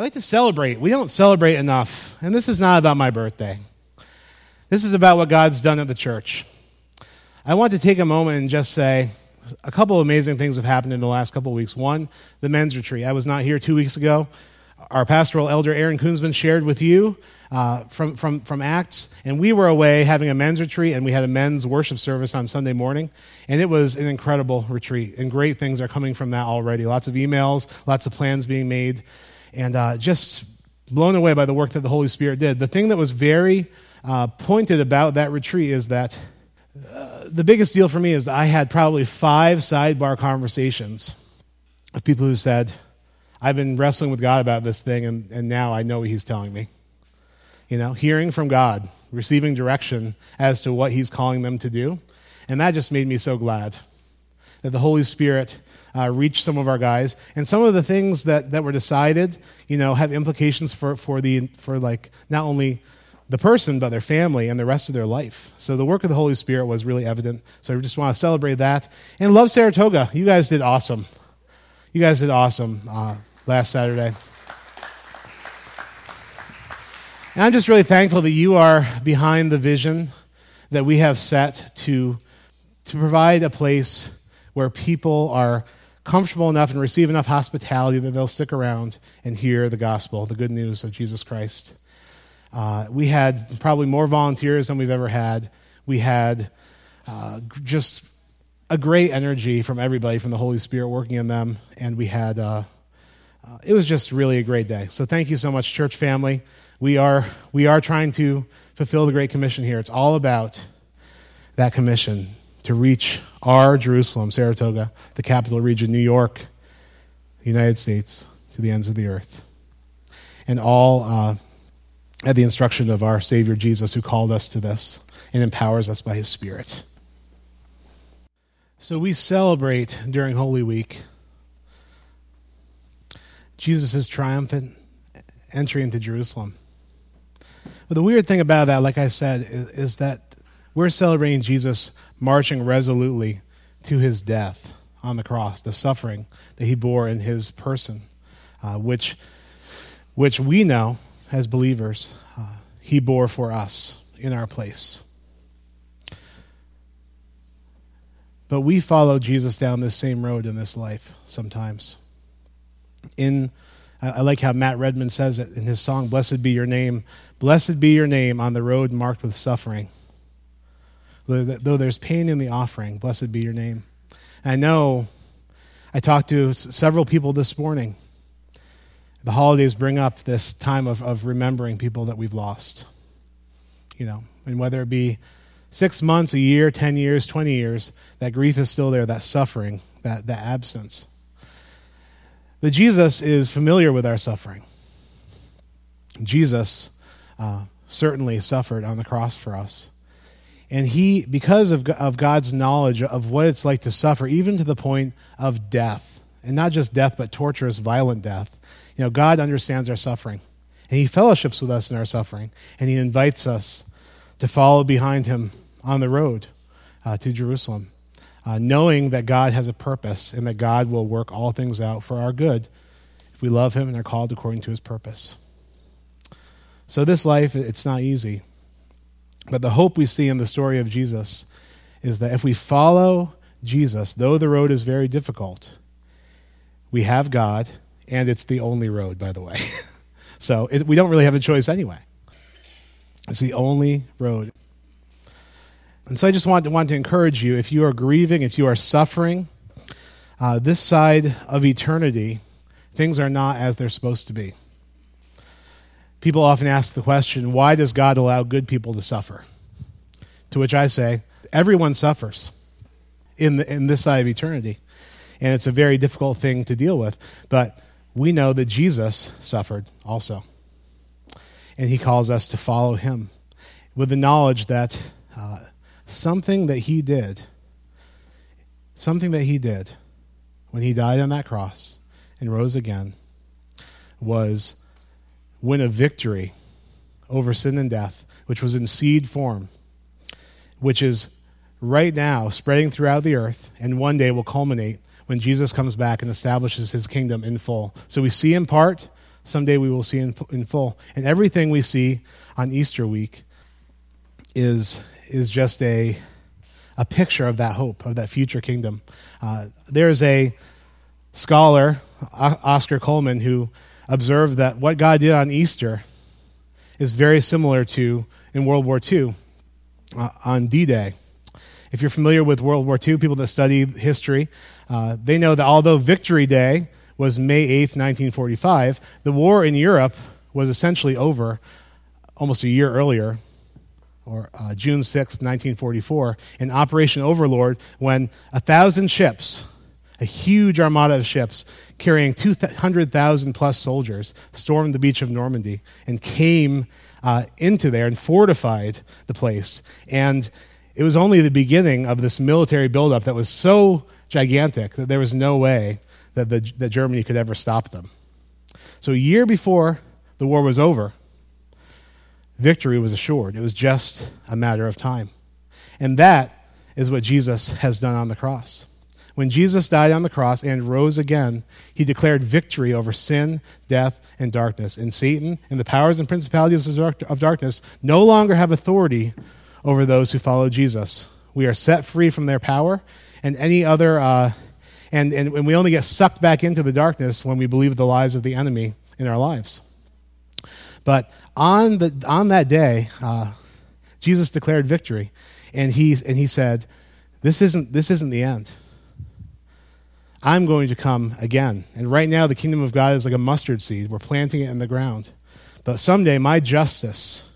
I like to celebrate. We don't celebrate enough. And this is not about my birthday. This is about what God's done at the church. I want to take a moment and just say a couple of amazing things have happened in the last couple weeks. One, the men's retreat. I was not here two weeks ago. Our pastoral elder, Aaron Koonsman, shared with you uh, from, from, from Acts, and we were away having a men's retreat, and we had a men's worship service on Sunday morning, and it was an incredible retreat, and great things are coming from that already. Lots of emails, lots of plans being made, and uh, just blown away by the work that the Holy Spirit did. The thing that was very uh, pointed about that retreat is that uh, the biggest deal for me is I had probably five sidebar conversations of people who said, I've been wrestling with God about this thing, and, and now I know what He's telling me. You know, hearing from God, receiving direction as to what He's calling them to do. And that just made me so glad that the Holy Spirit uh, reached some of our guys. And some of the things that, that were decided, you know, have implications for, for, the, for like not only the person, but their family and the rest of their life. So the work of the Holy Spirit was really evident. So I just want to celebrate that. And love Saratoga. You guys did awesome. You guys did awesome uh, last Saturday. And I'm just really thankful that you are behind the vision that we have set to, to provide a place where people are comfortable enough and receive enough hospitality that they'll stick around and hear the gospel, the good news of Jesus Christ. Uh, we had probably more volunteers than we've ever had. We had uh, just a great energy from everybody, from the Holy Spirit working in them, and we had. Uh, uh it was just really a great day. So thank you so much, church family we are, we are trying to fulfill the Great Commission here. It's all about that commission to reach our Jerusalem, Saratoga, the capital region, New York, the United States, to the ends of the earth. And all uh, at the instruction of our Savior Jesus, who called us to this and empowers us by his Spirit. So we celebrate during Holy Week Jesus' triumphant entry into Jerusalem. But the weird thing about that, like I said, is, is that we're celebrating Jesus marching resolutely to his death on the cross, the suffering that he bore in his person, uh, which, which we know as believers uh, he bore for us in our place. But we follow Jesus down this same road in this life sometimes. In I like how Matt Redman says it in his song, Blessed Be Your Name. Blessed be your name on the road marked with suffering. Though there's pain in the offering, blessed be your name. I know I talked to several people this morning. The holidays bring up this time of, of remembering people that we've lost. You know, and whether it be six months, a year, 10 years, 20 years, that grief is still there, that suffering, that, that absence. But Jesus is familiar with our suffering. Jesus uh, certainly suffered on the cross for us. And he, because of, of God's knowledge of what it's like to suffer, even to the point of death, and not just death, but torturous, violent death, you know, God understands our suffering. And he fellowships with us in our suffering. And he invites us to follow behind him on the road uh, to Jerusalem uh, knowing that God has a purpose and that God will work all things out for our good if we love Him and are called according to His purpose. So, this life, it's not easy. But the hope we see in the story of Jesus is that if we follow Jesus, though the road is very difficult, we have God, and it's the only road, by the way. so, it, we don't really have a choice anyway. It's the only road. And so I just want to, want to encourage you if you are grieving, if you are suffering, uh, this side of eternity, things are not as they're supposed to be. People often ask the question, why does God allow good people to suffer? To which I say, everyone suffers in, the, in this side of eternity. And it's a very difficult thing to deal with. But we know that Jesus suffered also. And he calls us to follow him with the knowledge that uh, something that he did, something that he did when he died on that cross and rose again was win a victory over sin and death, which was in seed form, which is right now spreading throughout the earth and one day will culminate when Jesus comes back and establishes his kingdom in full. So we see in part someday we will see in, in full. And everything we see on Easter week is, is just a, a picture of that hope, of that future kingdom. Uh, there's a scholar, Oscar Cullmann, who observed that what God did on Easter is very similar to in World War II uh, on D Day. If you're familiar with World War II, people that study history, uh, they know that although Victory Day was May 8th, 1945, the war in Europe was essentially over almost a year earlier, or uh, June 6th, 1944, in Operation Overlord, when a thousand ships, a huge armada of ships carrying 200,000 plus soldiers, stormed the beach of Normandy and came uh, into there and fortified the place. And it was only the beginning of this military buildup that was so gigantic that there was no way that, the, that Germany could ever stop them. So, a year before the war was over, victory was assured. It was just a matter of time. And that is what Jesus has done on the cross. When Jesus died on the cross and rose again, he declared victory over sin, death, and darkness. And Satan and the powers and principalities of darkness no longer have authority over those who follow Jesus. We are set free from their power and any other, uh, and, and, and we only get sucked back into the darkness when we believe the lies of the enemy in our lives. But on, the, on that day, uh, Jesus declared victory, and he, and he said, this isn't, this isn't the end. I'm going to come again. And right now, the kingdom of God is like a mustard seed. We're planting it in the ground. But someday, my justice,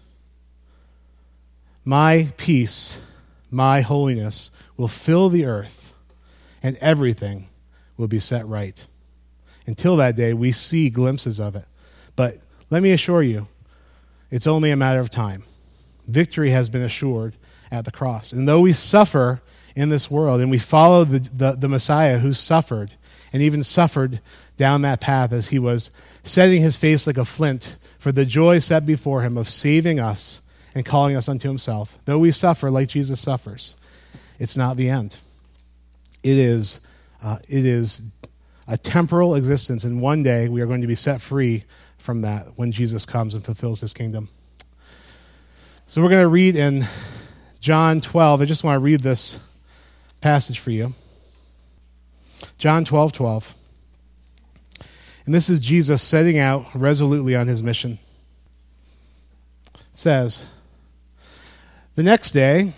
my peace, my holiness will fill the earth, and everything will be set right. Until that day, we see glimpses of it. But let me assure you, it's only a matter of time. Victory has been assured at the cross. And though we suffer in this world and we follow the, the, the Messiah who suffered and even suffered down that path as he was setting his face like a flint for the joy set before him of saving us and calling us unto himself. Though we suffer like Jesus suffers, it's not the end. It is, uh, it is a temporal existence, and one day we are going to be set free from that when Jesus comes and fulfills his kingdom. So we're going to read in John 12. I just want to read this passage for you. John 12 12. And this is Jesus setting out resolutely on his mission. It says, the next day,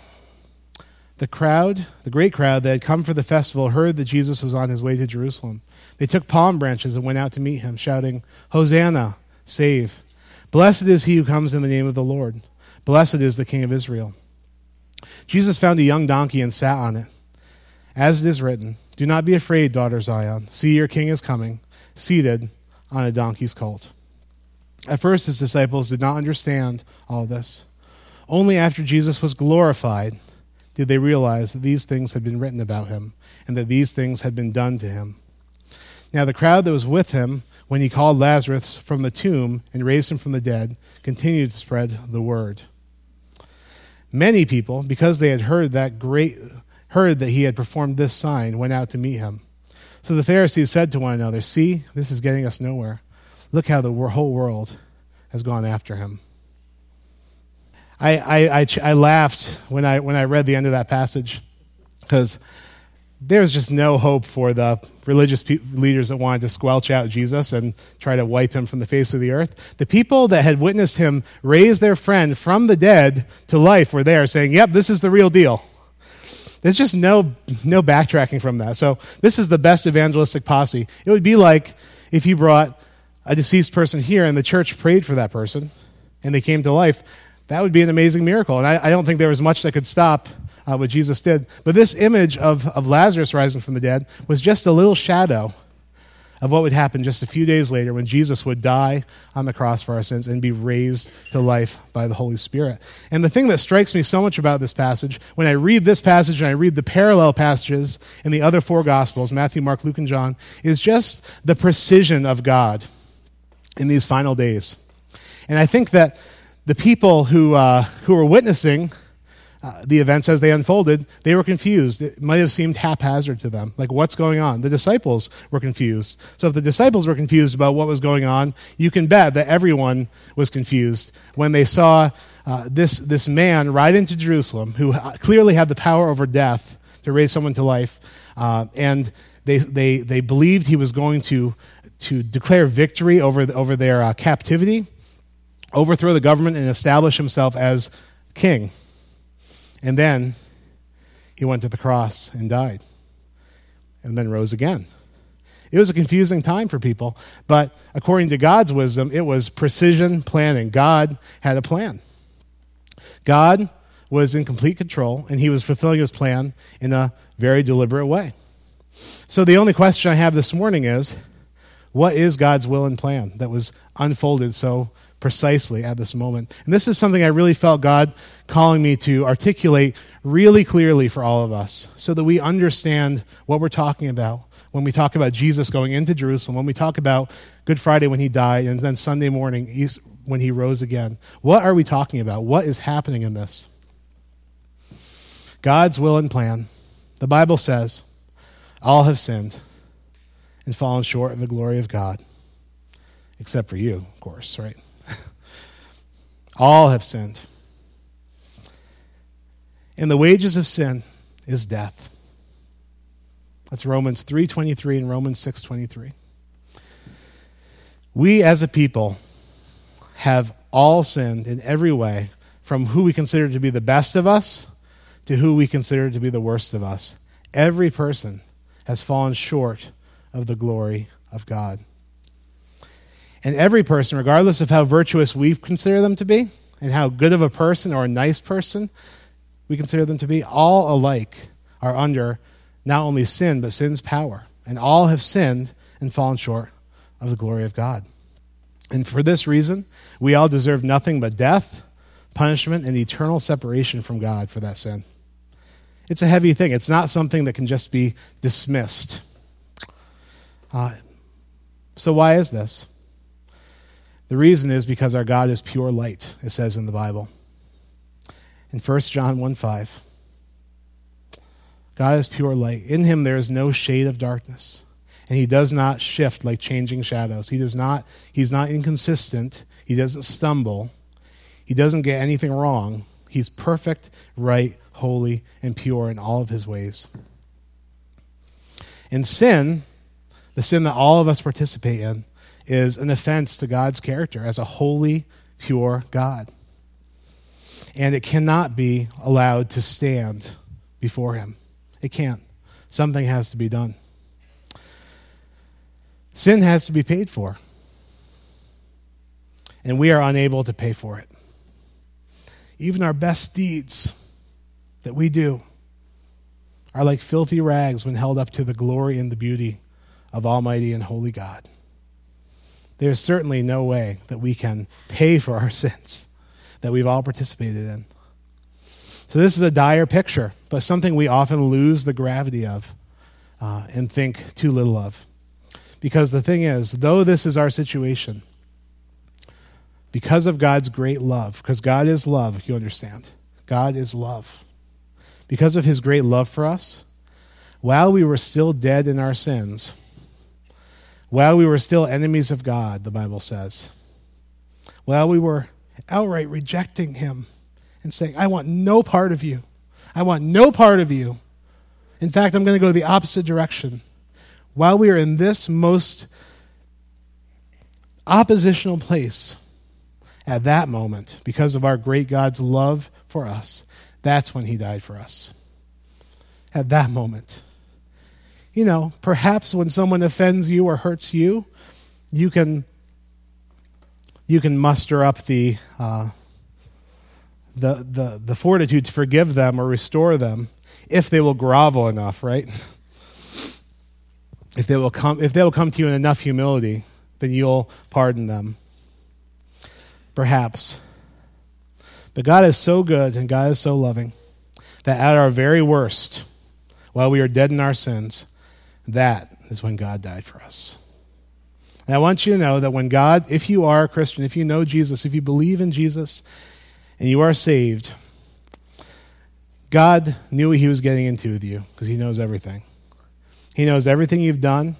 the crowd, the great crowd that had come for the festival, heard that Jesus was on his way to Jerusalem. They took palm branches and went out to meet him, shouting, Hosanna, save. Blessed is he who comes in the name of the Lord. Blessed is the King of Israel. Jesus found a young donkey and sat on it. As it is written, Do not be afraid, daughter Zion. See, your king is coming, seated on a donkey's colt. At first, his disciples did not understand all this. Only after Jesus was glorified did they realize that these things had been written about him and that these things had been done to him. Now, the crowd that was with him when he called Lazarus from the tomb and raised him from the dead continued to spread the word. Many people, because they had heard that great heard that he had performed this sign, went out to meet him. So the Pharisees said to one another, "See, this is getting us nowhere. Look how the whole world has gone after him." I, I, I, I laughed when I, when I read the end of that passage because there's just no hope for the religious pe- leaders that wanted to squelch out Jesus and try to wipe him from the face of the earth. The people that had witnessed him raise their friend from the dead to life were there saying, Yep, this is the real deal. There's just no, no backtracking from that. So, this is the best evangelistic posse. It would be like if you brought a deceased person here and the church prayed for that person and they came to life that would be an amazing miracle. And I, I don't think there was much that could stop uh, what Jesus did. But this image of, of Lazarus rising from the dead was just a little shadow of what would happen just a few days later when Jesus would die on the cross for our sins and be raised to life by the Holy Spirit. And the thing that strikes me so much about this passage, when I read this passage and I read the parallel passages in the other four Gospels Matthew, Mark, Luke, and John is just the precision of God in these final days. And I think that the people who, uh, who were witnessing uh, the events as they unfolded, they were confused. It might have seemed haphazard to them. Like, what's going on? The disciples were confused. So, if the disciples were confused about what was going on, you can bet that everyone was confused when they saw uh, this, this man ride into Jerusalem who uh, clearly had the power over death to raise someone to life. Uh, and they, they, they believed he was going to, to declare victory over, the, over their uh, captivity, overthrow the government, and establish himself as king. And then he went to the cross and died, and then rose again. It was a confusing time for people, but according to God's wisdom, it was precision planning. God had a plan. God was in complete control, and he was fulfilling his plan in a very deliberate way. So, the only question I have this morning is what is God's will and plan that was unfolded so precisely at this moment. And this is something I really felt God calling me to articulate really clearly for all of us so that we understand what we're talking about when we talk about Jesus going into Jerusalem, when we talk about Good Friday when he died, and then Sunday morning when he rose again. What are we talking about? What is happening in this? God's will and plan. The Bible says, all have sinned and fallen short of the glory of God. Except for you, of course, right? All have sinned. And the wages of sin is death. That's Romans 3:23 and Romans 6:23. We as a people have all sinned in every way from who we consider to be the best of us to who we consider to be the worst of us. Every person has fallen short of the glory of God. And every person, regardless of how virtuous we consider them to be, and how good of a person or a nice person we consider them to be, all alike are under not only sin, but sin's power. And all have sinned and fallen short of the glory of God. And for this reason, we all deserve nothing but death, punishment, and eternal separation from God for that sin. It's a heavy thing. It's not something that can just be dismissed. Uh, so, why is this? The reason is because our God is pure light, it says in the Bible. In 1 John 1 5, God is pure light. In him there is no shade of darkness. And he does not shift like changing shadows. He does not, he's not inconsistent. He doesn't stumble. He doesn't get anything wrong. He's perfect, right, holy, and pure in all of his ways. And sin, the sin that all of us participate in, is an offense to God's character as a holy, pure God. And it cannot be allowed to stand before Him. It can't. Something has to be done. Sin has to be paid for. And we are unable to pay for it. Even our best deeds that we do are like filthy rags when held up to the glory and the beauty of Almighty and Holy God there's certainly no way that we can pay for our sins that we've all participated in. So, this is a dire picture, but something we often lose the gravity of uh, and think too little of. Because the thing is, though this is our situation, because of God's great love, because God is love, you understand. God is love. Because of his great love for us, while we were still dead in our sins, while we were still enemies of God, the Bible says, while we were outright rejecting Him and saying, I want no part of you. I want no part of you. In fact, I'm going to go the opposite direction. While we are in this most oppositional place at that moment, because of our great God's love for us, that's when He died for us. At that moment you know, perhaps when someone offends you or hurts you, you can you can muster up the uh, the the the fortitude to forgive them or restore them if they will grovel enough, right? if they will come if they will come to you in enough humility, then you'll pardon them. Perhaps. But God is so good and God is so loving that at our very worst, while we are dead in our sins, that is when God died for us. And I want you to know that when God, if you are a Christian, if you know Jesus, if you believe in Jesus, and you are saved, God knew what he was getting into with you because he knows everything. He knows everything you've done,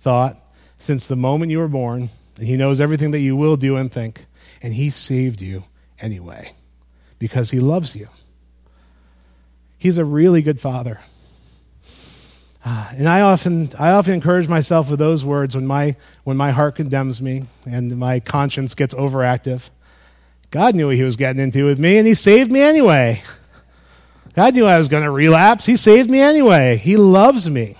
thought, since the moment you were born. And he knows everything that you will do and think. And he saved you anyway because he loves you. He's a really good father. And I often, I often encourage myself with those words when my, when my heart condemns me and my conscience gets overactive. God knew what he was getting into with me, and he saved me anyway. God knew I was going to relapse. He saved me anyway. He loves me.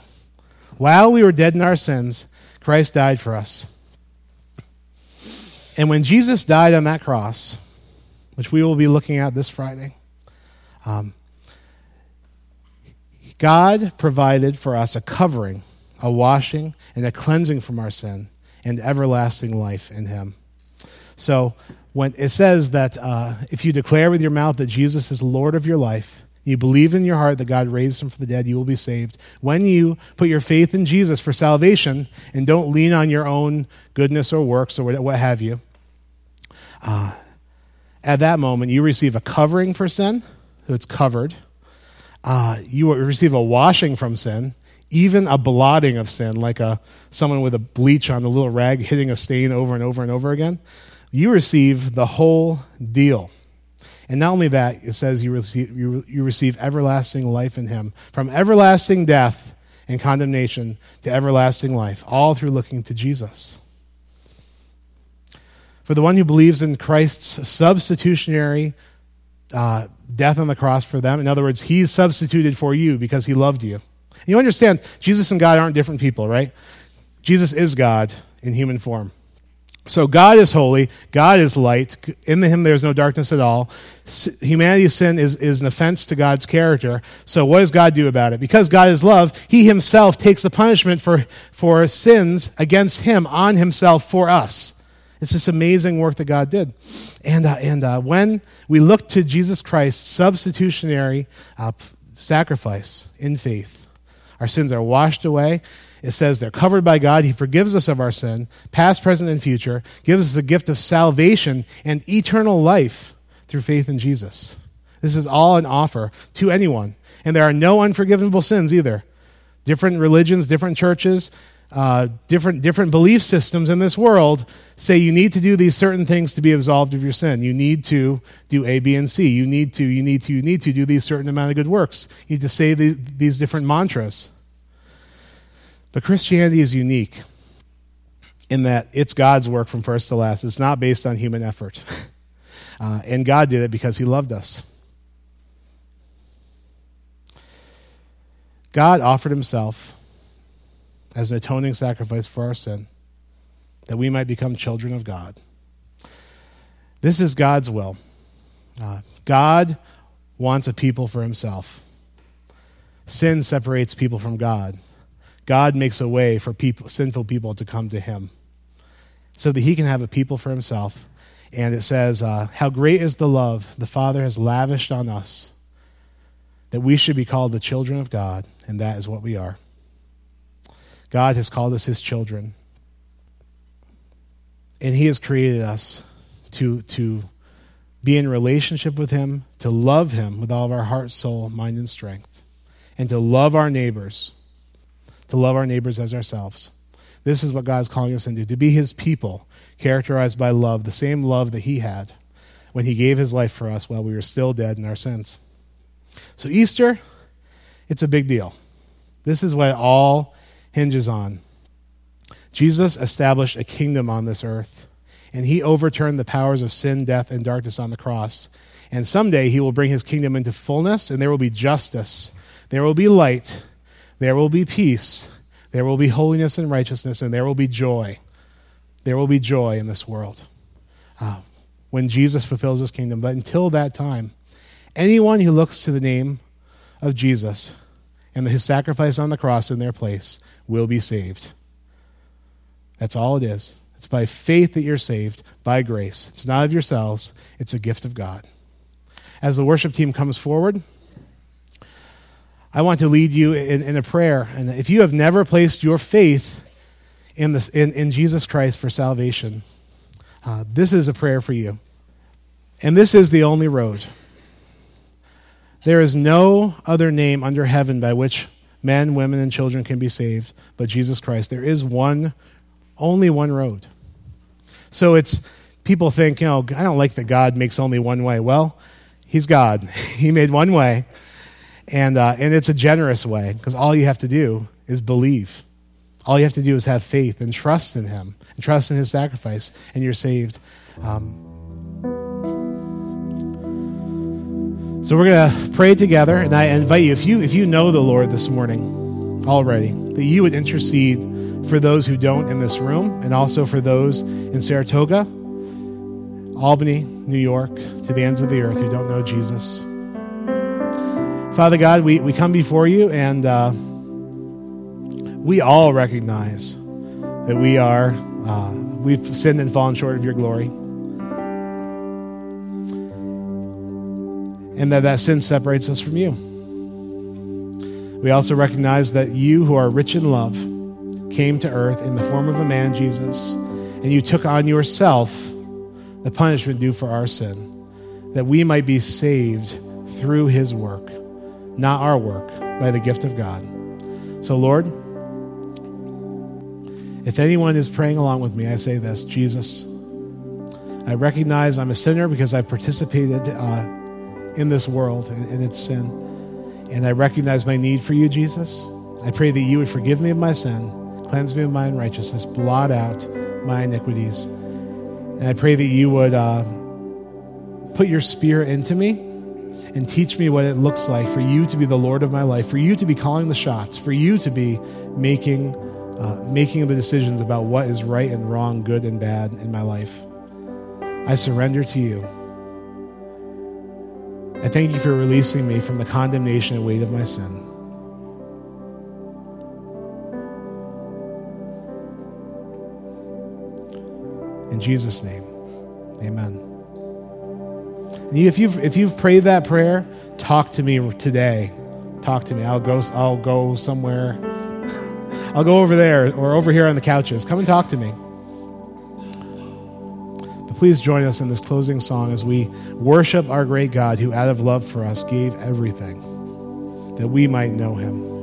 While we were dead in our sins, Christ died for us. And when Jesus died on that cross, which we will be looking at this Friday, um, God provided for us a covering, a washing, and a cleansing from our sin, and everlasting life in Him. So, when it says that uh, if you declare with your mouth that Jesus is Lord of your life, you believe in your heart that God raised him from the dead, you will be saved. When you put your faith in Jesus for salvation and don't lean on your own goodness or works or what have you, uh, at that moment you receive a covering for sin, so it's covered. Uh, you receive a washing from sin, even a blotting of sin, like a someone with a bleach on the little rag hitting a stain over and over and over again. You receive the whole deal. And not only that, it says you receive, you, you receive everlasting life in him. From everlasting death and condemnation to everlasting life, all through looking to Jesus. For the one who believes in Christ's substitutionary uh, death on the cross for them, in other words, he's substituted for you because he loved you. And you understand, Jesus and God aren't different people, right? Jesus is God in human form. So God is holy, God is light. In him there's no darkness at all. Humanity's sin is, is an offense to God's character. So what does God do about it? Because God is love, he himself takes the punishment for, for sins against him on himself for us. It's this amazing work that God did. And, uh, and uh, when we look to Jesus Christ's substitutionary uh, sacrifice in faith, our sins are washed away it says they're covered by God. He forgives us of our sin, past, present, and future, gives us the gift of salvation and eternal life through faith in Jesus. This is all an offer to anyone. And there are no unforgivable sins either. Different religions, different churches, uh, different, different belief systems in this world say you need to do these certain things to be absolved of your sin. You need to do A, B, and C. You need to, you need to, you need to do these certain amount of good works. You need to say these, these different mantras. But Christianity is unique in that it's God's work from first to last. It's not based on human effort. Uh, and God did it because He loved us. God offered Himself as an atoning sacrifice for our sin that we might become children of God. This is God's will. Uh, God wants a people for Himself. Sin separates people from God. God makes a way for people, sinful people to come to him so that he can have a people for himself. And it says, uh, How great is the love the Father has lavished on us that we should be called the children of God, and that is what we are. God has called us his children. And he has created us to, to be in relationship with him, to love him with all of our heart, soul, mind, and strength, and to love our neighbors to love our neighbors as ourselves. This is what God's calling us into to be his people, characterized by love, the same love that he had when he gave his life for us while we were still dead in our sins. So, Easter, it's a big deal. This is what all hinges on. Jesus established a kingdom on this earth, and he overturned the powers of sin, death, and darkness on the cross. And someday he will bring his kingdom into fullness, and there will be justice, there will be light, there will be peace, there will be holiness and righteousness, and there will be joy. There will be joy in this world uh, when Jesus fulfills his kingdom. But until that time, anyone who looks to the name of Jesus and his sacrifice on the cross in their place will be saved. That's all it is. It's by faith that you're saved, by grace. It's not of yourselves, it's a gift of God. As the worship team comes forward, I want to lead you in, in a prayer. And if you have never placed your faith in, this, in, in Jesus Christ for salvation, uh, this is a prayer for you. And this is the only road. There is no other name under heaven by which men, women, and children can be saved but Jesus Christ. There is one, only one road. So it's people think, you know, I don't like that God makes only one way. Well, He's God. he made one way, and uh, and it's a generous way because all you have to do is believe. All you have to do is have faith and trust in Him and trust in His sacrifice, and you're saved. Um, so we're gonna pray together, and I invite you if you if you know the Lord this morning already, that you would intercede for those who don't in this room, and also for those in Saratoga, Albany, New York, to the ends of the earth who don't know Jesus. Father God, we, we come before you and uh, we all recognize that we are, uh, we've sinned and fallen short of your glory. And that that sin separates us from you. We also recognize that you, who are rich in love, came to earth in the form of a man, Jesus, and you took on yourself the punishment due for our sin, that we might be saved through his work not our work, by the gift of God. So, Lord, if anyone is praying along with me, I say this Jesus, I recognize I'm a sinner because I've participated uh, in this world and in its sin. And I recognize my need for you, Jesus. I pray that you would forgive me of my sin, cleanse me of my unrighteousness, blot out my iniquities. And I pray that you would uh, put your spirit into me and teach me what it looks like for you to be the Lord of my life, for you to be calling the shots, for you to be making, uh, making the decisions about what is right and wrong, good and bad in my life. I surrender to you. I thank you for releasing me from the condemnation and weight of my sin. In Jesus' name, amen. If you've, if you've prayed that prayer, talk to me today. Talk to me. I'll go, I'll go somewhere. I'll go over there or over here on the couches. Come and talk to me. Please join us in this closing song as we worship our great God who, out of love for us, gave everything that we might know him.